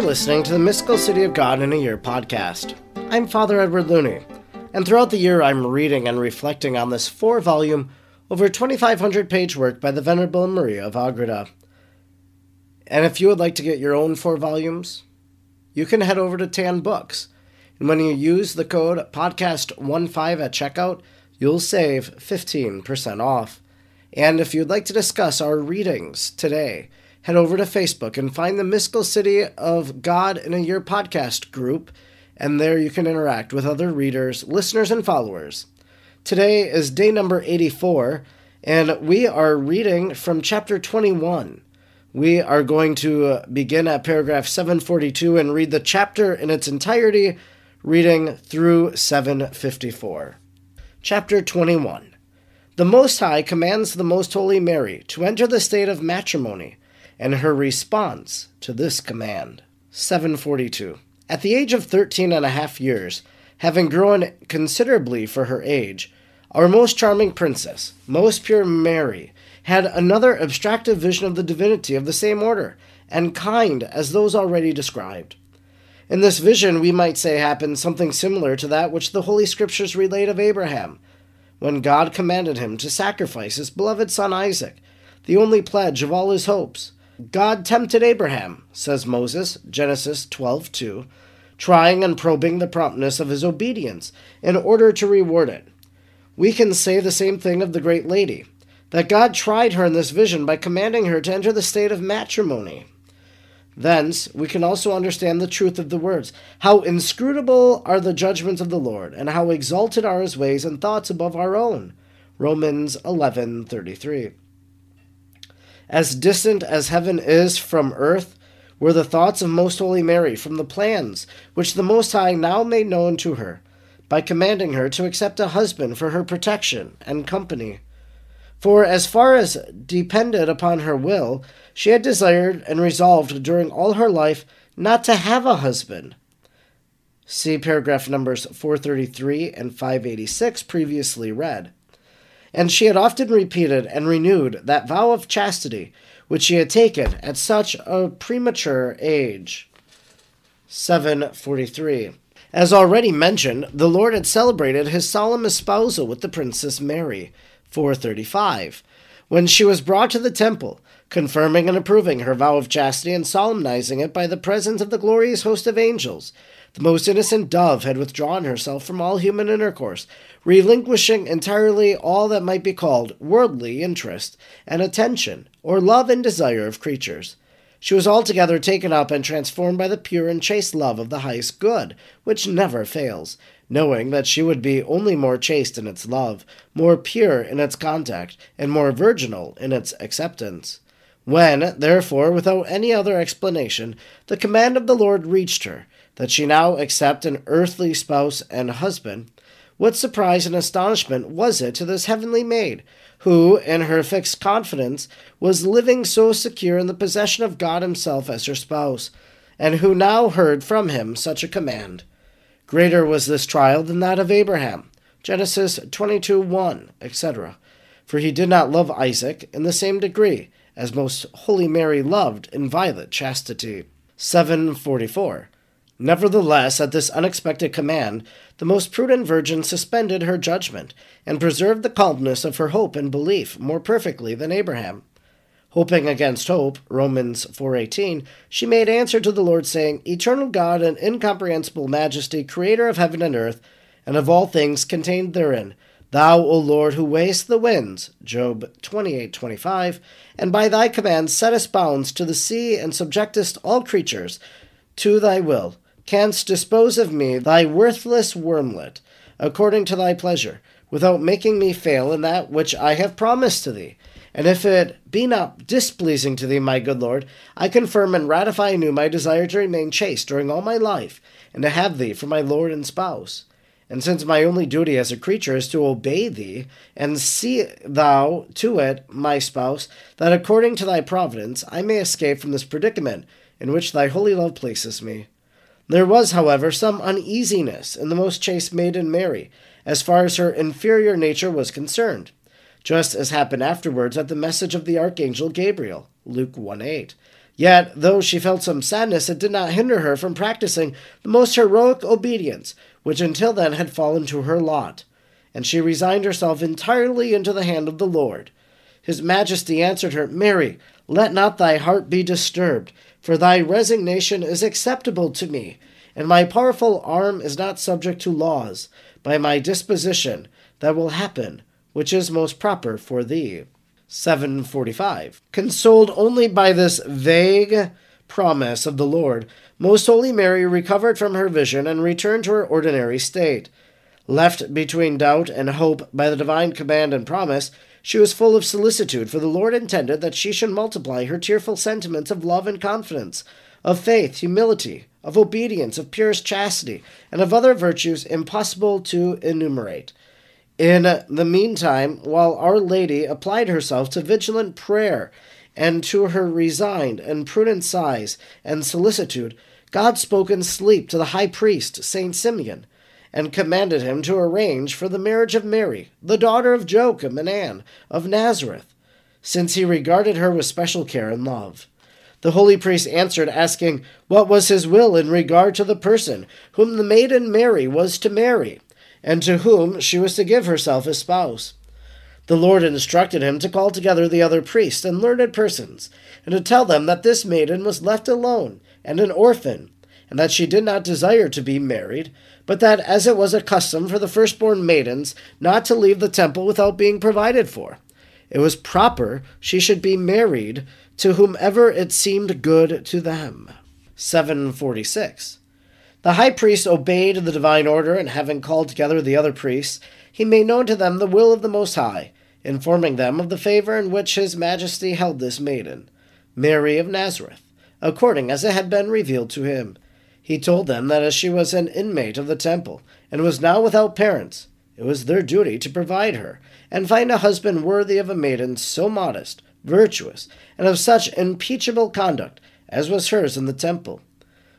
are listening to the Mystical City of God in a Year podcast. I'm Father Edward Looney, and throughout the year I'm reading and reflecting on this four volume, over 2,500 page work by the Venerable Maria of Agreda. And if you would like to get your own four volumes, you can head over to Tan Books. And when you use the code podcast15 at checkout, you'll save 15% off. And if you'd like to discuss our readings today, head over to Facebook and find the Mystical City of God in a Year podcast group, and there you can interact with other readers, listeners, and followers. Today is day number 84, and we are reading from chapter 21. We are going to begin at paragraph 742 and read the chapter in its entirety, reading through 754. Chapter 21 The Most High commands the Most Holy Mary to enter the state of matrimony, and her response to this command. 742. At the age of thirteen and a half years, having grown considerably for her age, our most charming princess, most pure Mary, had another abstractive vision of the divinity of the same order and kind as those already described. In this vision, we might say happened something similar to that which the Holy Scriptures relate of Abraham, when God commanded him to sacrifice his beloved son Isaac, the only pledge of all his hopes. God tempted Abraham, says Moses, Genesis 12:2, trying and probing the promptness of his obedience in order to reward it. We can say the same thing of the great lady, that God tried her in this vision by commanding her to enter the state of matrimony. Thence, we can also understand the truth of the words How inscrutable are the judgments of the Lord, and how exalted are his ways and thoughts above our own. Romans 11:33. As distant as heaven is from earth, were the thoughts of Most Holy Mary from the plans which the Most High now made known to her, by commanding her to accept a husband for her protection and company. For as far as depended upon her will, she had desired and resolved during all her life not to have a husband. See paragraph numbers 433 and 586 previously read. And she had often repeated and renewed that vow of chastity which she had taken at such a premature age. 743. As already mentioned, the Lord had celebrated his solemn espousal with the Princess Mary, 435, when she was brought to the temple, confirming and approving her vow of chastity and solemnizing it by the presence of the glorious host of angels. The most innocent dove had withdrawn herself from all human intercourse, relinquishing entirely all that might be called worldly interest and attention, or love and desire of creatures. She was altogether taken up and transformed by the pure and chaste love of the highest good, which never fails, knowing that she would be only more chaste in its love, more pure in its contact, and more virginal in its acceptance. When, therefore, without any other explanation, the command of the Lord reached her, that she now accept an earthly spouse and husband, what surprise and astonishment was it to this heavenly maid, who, in her fixed confidence, was living so secure in the possession of God Himself as her spouse, and who now heard from Him such a command? Greater was this trial than that of Abraham. Genesis 22 1, etc. For he did not love Isaac in the same degree as most Holy Mary loved in chastity. 744. Nevertheless, at this unexpected command, the most prudent virgin suspended her judgment, and preserved the calmness of her hope and belief more perfectly than Abraham. Hoping against hope, Romans 4:18, she made answer to the Lord saying, "Eternal God and incomprehensible majesty, creator of heaven and earth, and of all things contained therein, thou, O Lord, who weighest the winds, Job 28:25, and by thy command settest bounds to the sea and subjectest all creatures to thy will, canst dispose of me, thy worthless wormlet, according to thy pleasure, without making me fail in that which I have promised to thee. And if it be not displeasing to thee, my good Lord, I confirm and ratify anew my desire to remain chaste during all my life, and to have thee for my Lord and spouse. And since my only duty as a creature is to obey thee, and see thou to it, my spouse, that according to thy providence I may escape from this predicament in which thy holy love places me. There was, however, some uneasiness in the most chaste maiden Mary, as far as her inferior nature was concerned, just as happened afterwards at the message of the archangel Gabriel, Luke 1 8. Yet, though she felt some sadness, it did not hinder her from practicing the most heroic obedience, which until then had fallen to her lot. And she resigned herself entirely into the hand of the Lord. His Majesty answered her, Mary, let not thy heart be disturbed, for thy resignation is acceptable to me, and my powerful arm is not subject to laws, by my disposition that will happen, which is most proper for thee. 745. Consoled only by this vague promise of the Lord, Most Holy Mary recovered from her vision and returned to her ordinary state. Left between doubt and hope by the divine command and promise, she was full of solicitude, for the Lord intended that she should multiply her tearful sentiments of love and confidence, of faith, humility, of obedience, of purest chastity, and of other virtues impossible to enumerate. In the meantime, while Our Lady applied herself to vigilant prayer and to her resigned and prudent sighs and solicitude, God spoke in sleep to the high priest, Saint Simeon, and commanded him to arrange for the marriage of Mary, the daughter of Joachim and Anne of Nazareth, since he regarded her with special care and love. The holy priest answered, asking what was his will in regard to the person whom the maiden Mary was to marry and to whom she was to give herself as spouse. The Lord instructed him to call together the other priests and learned persons, and to tell them that this maiden was left alone and an orphan, and that she did not desire to be married, but that as it was a custom for the firstborn maidens not to leave the temple without being provided for, it was proper she should be married to whomever it seemed good to them. 746. The high priest obeyed the divine order, and having called together the other priests, he made known to them the will of the Most High, informing them of the favor in which his majesty held this maiden, Mary of Nazareth, according as it had been revealed to him. He told them that as she was an inmate of the temple, and was now without parents, it was their duty to provide her, and find a husband worthy of a maiden so modest, virtuous, and of such unimpeachable conduct as was hers in the temple.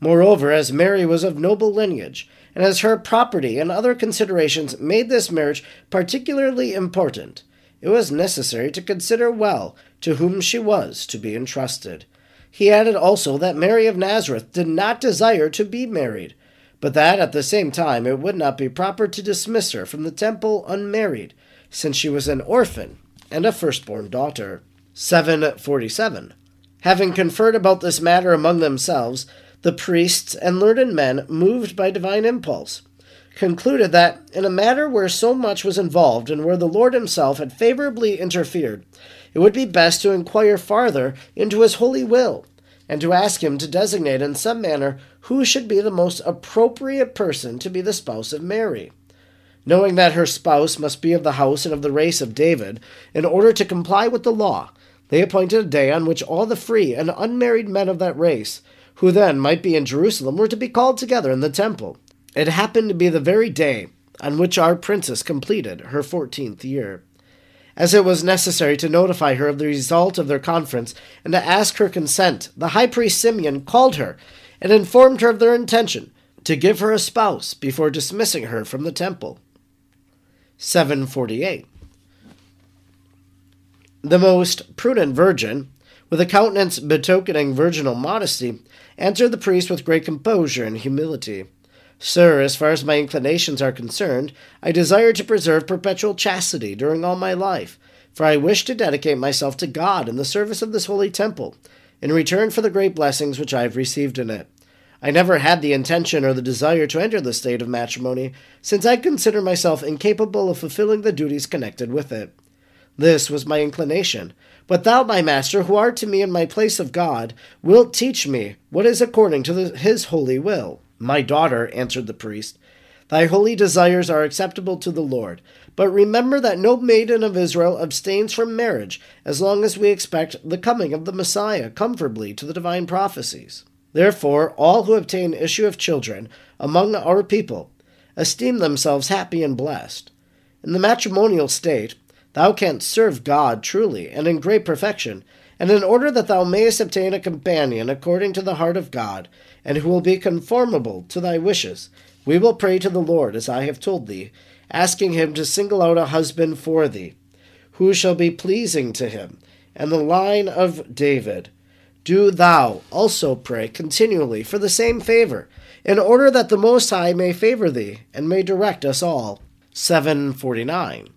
Moreover, as Mary was of noble lineage, and as her property and other considerations made this marriage particularly important, it was necessary to consider well to whom she was to be entrusted. He added also that Mary of Nazareth did not desire to be married, but that at the same time it would not be proper to dismiss her from the temple unmarried, since she was an orphan and a firstborn daughter. 747. Having conferred about this matter among themselves, the priests and learned men, moved by divine impulse, concluded that, in a matter where so much was involved and where the Lord himself had favorably interfered, it would be best to inquire farther into his holy will, and to ask him to designate in some manner who should be the most appropriate person to be the spouse of Mary. Knowing that her spouse must be of the house and of the race of David, in order to comply with the law, they appointed a day on which all the free and unmarried men of that race who then might be in Jerusalem, were to be called together in the temple. It happened to be the very day on which our princess completed her fourteenth year. As it was necessary to notify her of the result of their conference and to ask her consent, the high priest Simeon called her and informed her of their intention to give her a spouse before dismissing her from the temple. 748. The most prudent virgin, with a countenance betokening virginal modesty, answered the priest with great composure and humility. Sir, as far as my inclinations are concerned, I desire to preserve perpetual chastity during all my life, for I wish to dedicate myself to God in the service of this holy temple, in return for the great blessings which I have received in it. I never had the intention or the desire to enter the state of matrimony, since I consider myself incapable of fulfilling the duties connected with it. This was my inclination, but thou, my master, who art to me in my place of God, wilt teach me what is according to the, his holy will. My daughter, answered the priest, thy holy desires are acceptable to the Lord. But remember that no maiden of Israel abstains from marriage as long as we expect the coming of the Messiah comfortably to the divine prophecies. Therefore, all who obtain issue of children among our people esteem themselves happy and blessed. In the matrimonial state, thou canst serve God truly and in great perfection, and in order that thou mayest obtain a companion according to the heart of God, and who will be conformable to thy wishes, we will pray to the Lord as I have told thee, asking him to single out a husband for thee, who shall be pleasing to him, and the line of David, do thou also pray continually for the same favor, in order that the Most High may favor thee, and may direct us all. 749.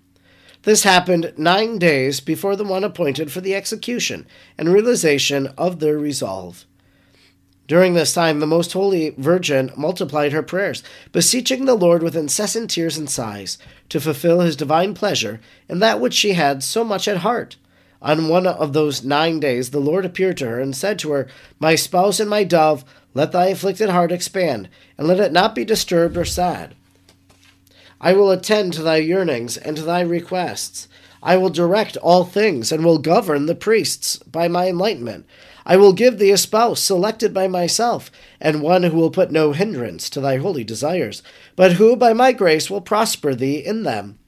This happened nine days before the one appointed for the execution and realization of their resolve. During this time, the Most Holy Virgin multiplied her prayers, beseeching the Lord with incessant tears and sighs to fulfill his divine pleasure in that which she had so much at heart. On one of those nine days, the Lord appeared to her and said to her, My spouse and my dove, let thy afflicted heart expand, and let it not be disturbed or sad. I will attend to thy yearnings and to thy requests. I will direct all things and will govern the priests by my enlightenment. I will give thee a spouse selected by myself, and one who will put no hindrance to thy holy desires, but who by my grace will prosper thee in them.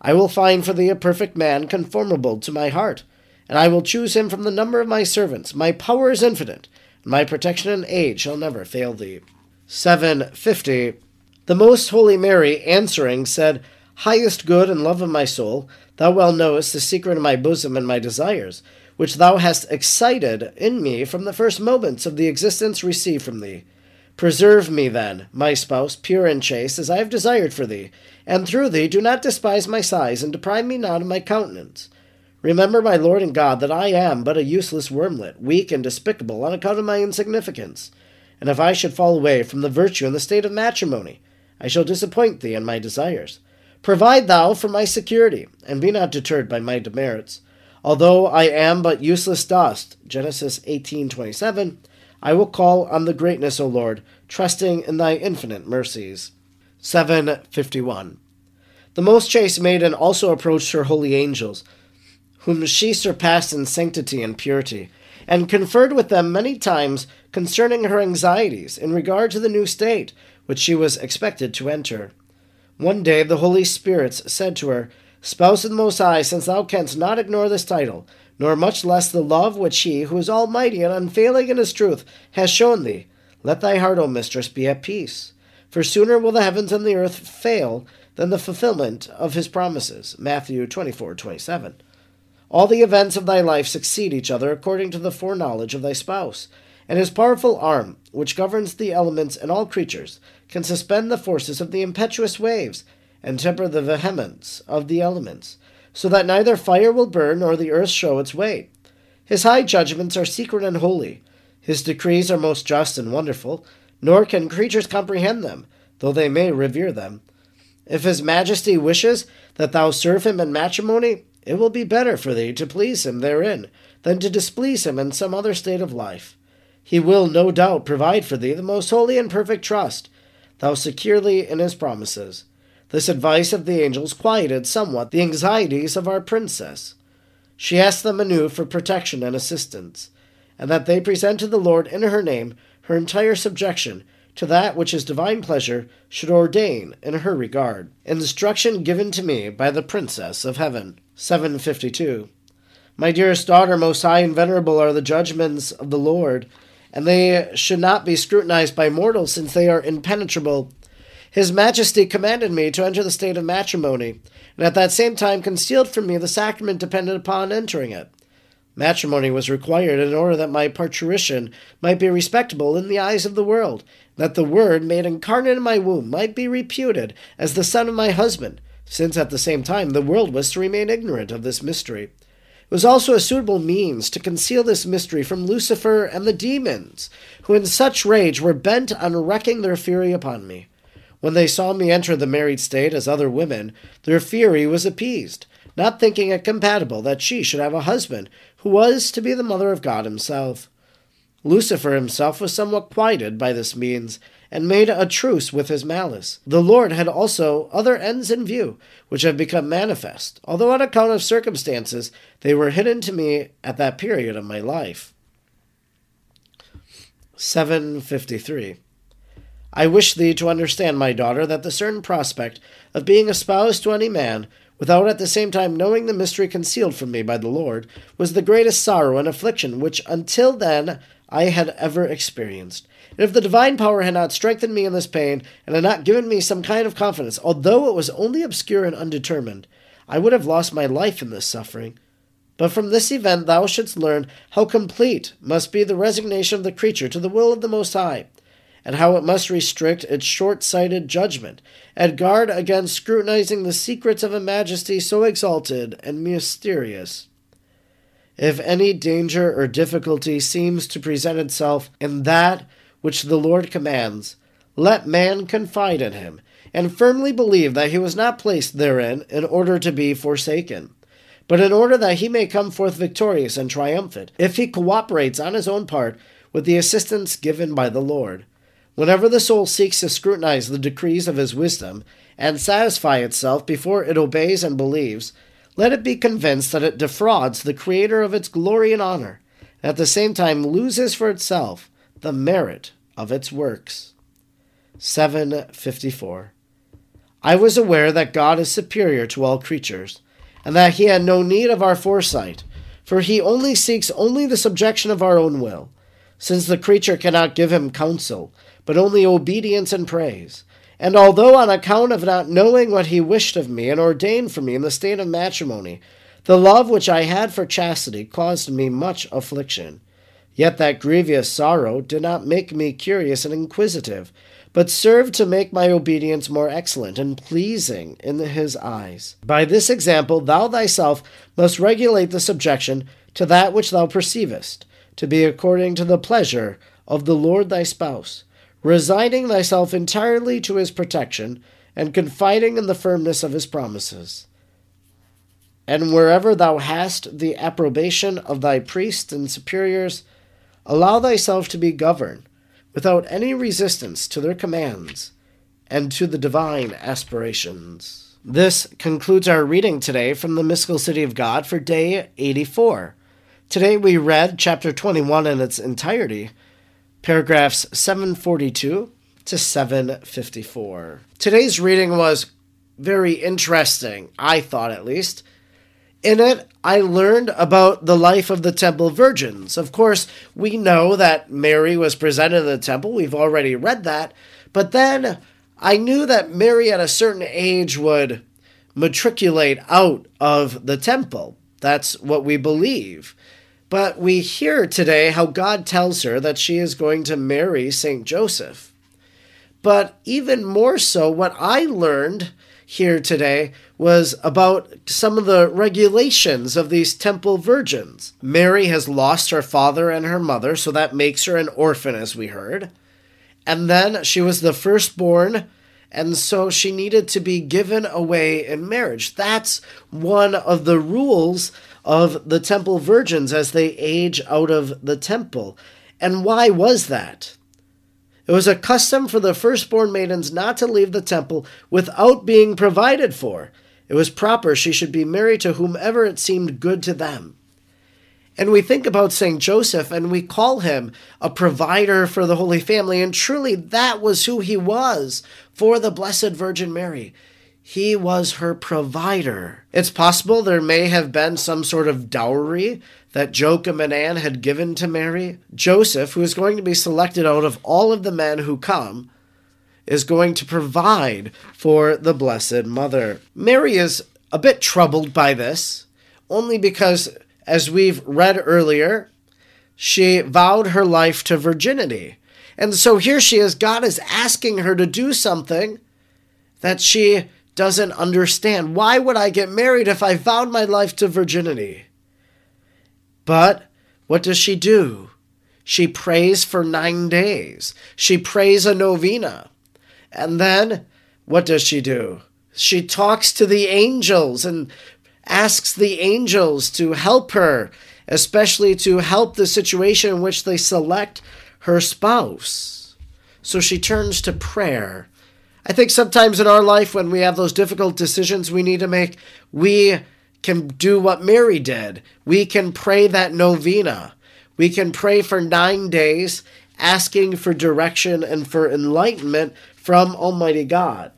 I will find for thee a perfect man conformable to my heart, and I will choose him from the number of my servants. My power is infinite, and my protection and aid shall never fail thee. 750 the most holy Mary, answering, said, Highest good and love of my soul, thou well knowest the secret of my bosom and my desires, which thou hast excited in me from the first moments of the existence received from thee. Preserve me, then, my spouse, pure and chaste, as I have desired for thee, and through thee do not despise my sighs, and deprive me not of my countenance. Remember, my Lord and God, that I am but a useless wormlet, weak and despicable on account of my insignificance. And if I should fall away from the virtue and the state of matrimony, I shall disappoint thee in my desires. Provide thou for my security, and be not deterred by my demerits. Although I am but useless dust, Genesis 18:27, I will call on the greatness, O Lord, trusting in thy infinite mercies. 751. The most chaste maiden also approached her holy angels, whom she surpassed in sanctity and purity, and conferred with them many times concerning her anxieties in regard to the new state which she was expected to enter. One day the Holy Spirits said to her, Spouse of the Most High, since thou canst not ignore this title, nor much less the love which he, who is almighty and unfailing in his truth, has shown thee, let thy heart, O mistress, be at peace. For sooner will the heavens and the earth fail than the fulfillment of his promises. Matthew 24 27. All the events of thy life succeed each other according to the foreknowledge of thy spouse and his powerful arm, which governs the elements and all creatures, can suspend the forces of the impetuous waves, and temper the vehemence of the elements, so that neither fire will burn nor the earth show its weight. His high judgments are secret and holy. His decrees are most just and wonderful, nor can creatures comprehend them, though they may revere them. If his majesty wishes that thou serve him in matrimony, it will be better for thee to please him therein than to displease him in some other state of life. He will, no doubt, provide for thee the most holy and perfect trust, thou securely in his promises. This advice of the angels quieted somewhat the anxieties of our princess. She asked them anew for protection and assistance, and that they present to the Lord in her name her entire subjection to that which his divine pleasure should ordain in her regard. Instruction given to me by the Princess of Heaven. 752. My dearest daughter, most high and venerable are the judgments of the Lord and they should not be scrutinized by mortals, since they are impenetrable. His Majesty commanded me to enter the state of matrimony, and at that same time concealed from me the sacrament dependent upon entering it. Matrimony was required in order that my parturition might be respectable in the eyes of the world, that the Word made incarnate in my womb might be reputed as the son of my husband, since at the same time the world was to remain ignorant of this mystery. It was also a suitable means to conceal this mystery from Lucifer and the demons, who in such rage were bent on wreaking their fury upon me. When they saw me enter the married state as other women, their fury was appeased, not thinking it compatible that she should have a husband who was to be the mother of God himself. Lucifer himself was somewhat quieted by this means, and made a truce with his malice. The Lord had also other ends in view, which have become manifest, although on account of circumstances they were hidden to me at that period of my life. 753. I wish thee to understand, my daughter, that the certain prospect of being espoused to any man, without at the same time knowing the mystery concealed from me by the Lord, was the greatest sorrow and affliction which until then I had ever experienced. If the divine power had not strengthened me in this pain, and had not given me some kind of confidence, although it was only obscure and undetermined, I would have lost my life in this suffering. But from this event thou shouldst learn how complete must be the resignation of the creature to the will of the Most High, and how it must restrict its short sighted judgment, and guard against scrutinizing the secrets of a majesty so exalted and mysterious. If any danger or difficulty seems to present itself in that which the Lord commands, let man confide in him, and firmly believe that he was not placed therein in order to be forsaken, but in order that he may come forth victorious and triumphant, if he cooperates on his own part with the assistance given by the Lord. Whenever the soul seeks to scrutinize the decrees of his wisdom and satisfy itself before it obeys and believes, let it be convinced that it defrauds the Creator of its glory and honor, and at the same time loses for itself the merit of its works. 754. I was aware that God is superior to all creatures, and that he had no need of our foresight, for he only seeks only the subjection of our own will, since the creature cannot give him counsel, but only obedience and praise. And although on account of not knowing what he wished of me and ordained for me in the state of matrimony, the love which I had for chastity caused me much affliction. Yet that grievous sorrow did not make me curious and inquisitive, but served to make my obedience more excellent and pleasing in his eyes. By this example, thou thyself must regulate the subjection to that which thou perceivest, to be according to the pleasure of the Lord thy spouse resigning thyself entirely to his protection, and confiding in the firmness of his promises. And wherever thou hast the approbation of thy priests and superiors, allow thyself to be governed, without any resistance to their commands and to the divine aspirations. This concludes our reading today from the Mystical City of God for day 84. Today we read chapter 21 in its entirety paragraphs 742 to 754. Today's reading was very interesting, I thought at least. In it, I learned about the life of the temple virgins. Of course, we know that Mary was presented in the temple. We've already read that. But then I knew that Mary at a certain age would matriculate out of the temple. That's what we believe. But we hear today how God tells her that she is going to marry St. Joseph. But even more so, what I learned here today was about some of the regulations of these temple virgins. Mary has lost her father and her mother, so that makes her an orphan, as we heard. And then she was the firstborn, and so she needed to be given away in marriage. That's one of the rules of the temple virgins as they age out of the temple. And why was that? It was a custom for the firstborn maidens not to leave the temple without being provided for. It was proper she should be married to whomever it seemed good to them. And we think about St. Joseph and we call him a provider for the Holy Family, and truly that was who he was for the Blessed Virgin Mary. He was her provider. It's possible there may have been some sort of dowry that Joachim and Anne had given to Mary. Joseph, who is going to be selected out of all of the men who come, is going to provide for the Blessed Mother. Mary is a bit troubled by this, only because, as we've read earlier, she vowed her life to virginity. And so here she is, God is asking her to do something that she doesn't understand. Why would I get married if I vowed my life to virginity? But what does she do? She prays for nine days. She prays a novena. And then what does she do? She talks to the angels and asks the angels to help her, especially to help the situation in which they select her spouse. So she turns to prayer I think sometimes in our life, when we have those difficult decisions we need to make, we can do what Mary did. We can pray that novena. We can pray for nine days, asking for direction and for enlightenment from Almighty God.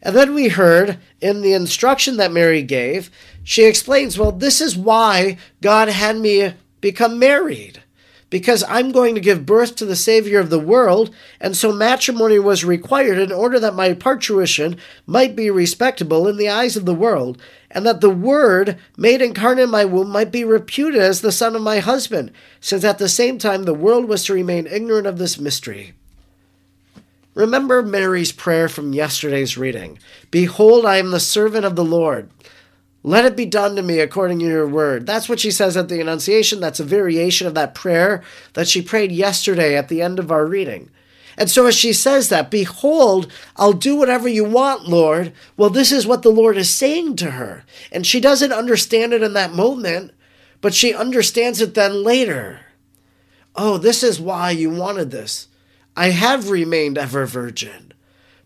And then we heard in the instruction that Mary gave, she explains, well, this is why God had me become married because I'm going to give birth to the Savior of the world, and so matrimony was required in order that my parturition might be respectable in the eyes of the world, and that the Word made incarnate in my womb might be reputed as the son of my husband, since at the same time the world was to remain ignorant of this mystery. Remember Mary's prayer from yesterday's reading Behold, I am the servant of the Lord. Let it be done to me according to your word. That's what she says at the Annunciation. That's a variation of that prayer that she prayed yesterday at the end of our reading. And so, as she says that, behold, I'll do whatever you want, Lord. Well, this is what the Lord is saying to her. And she doesn't understand it in that moment, but she understands it then later. Oh, this is why you wanted this. I have remained ever virgin,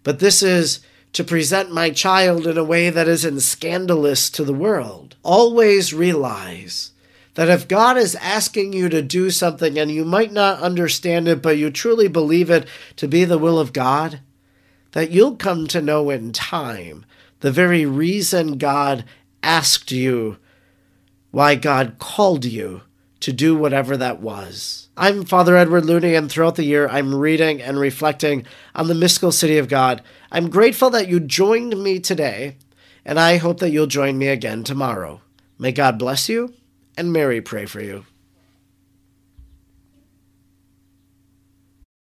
but this is to present my child in a way that isn't scandalous to the world. Always realize that if God is asking you to do something and you might not understand it, but you truly believe it to be the will of God, that you'll come to know in time the very reason God asked you, why God called you to do whatever that was. I'm Father Edward Looney, and throughout the year, I'm reading and reflecting on the mystical city of God. I'm grateful that you joined me today, and I hope that you'll join me again tomorrow. May God bless you, and Mary pray for you.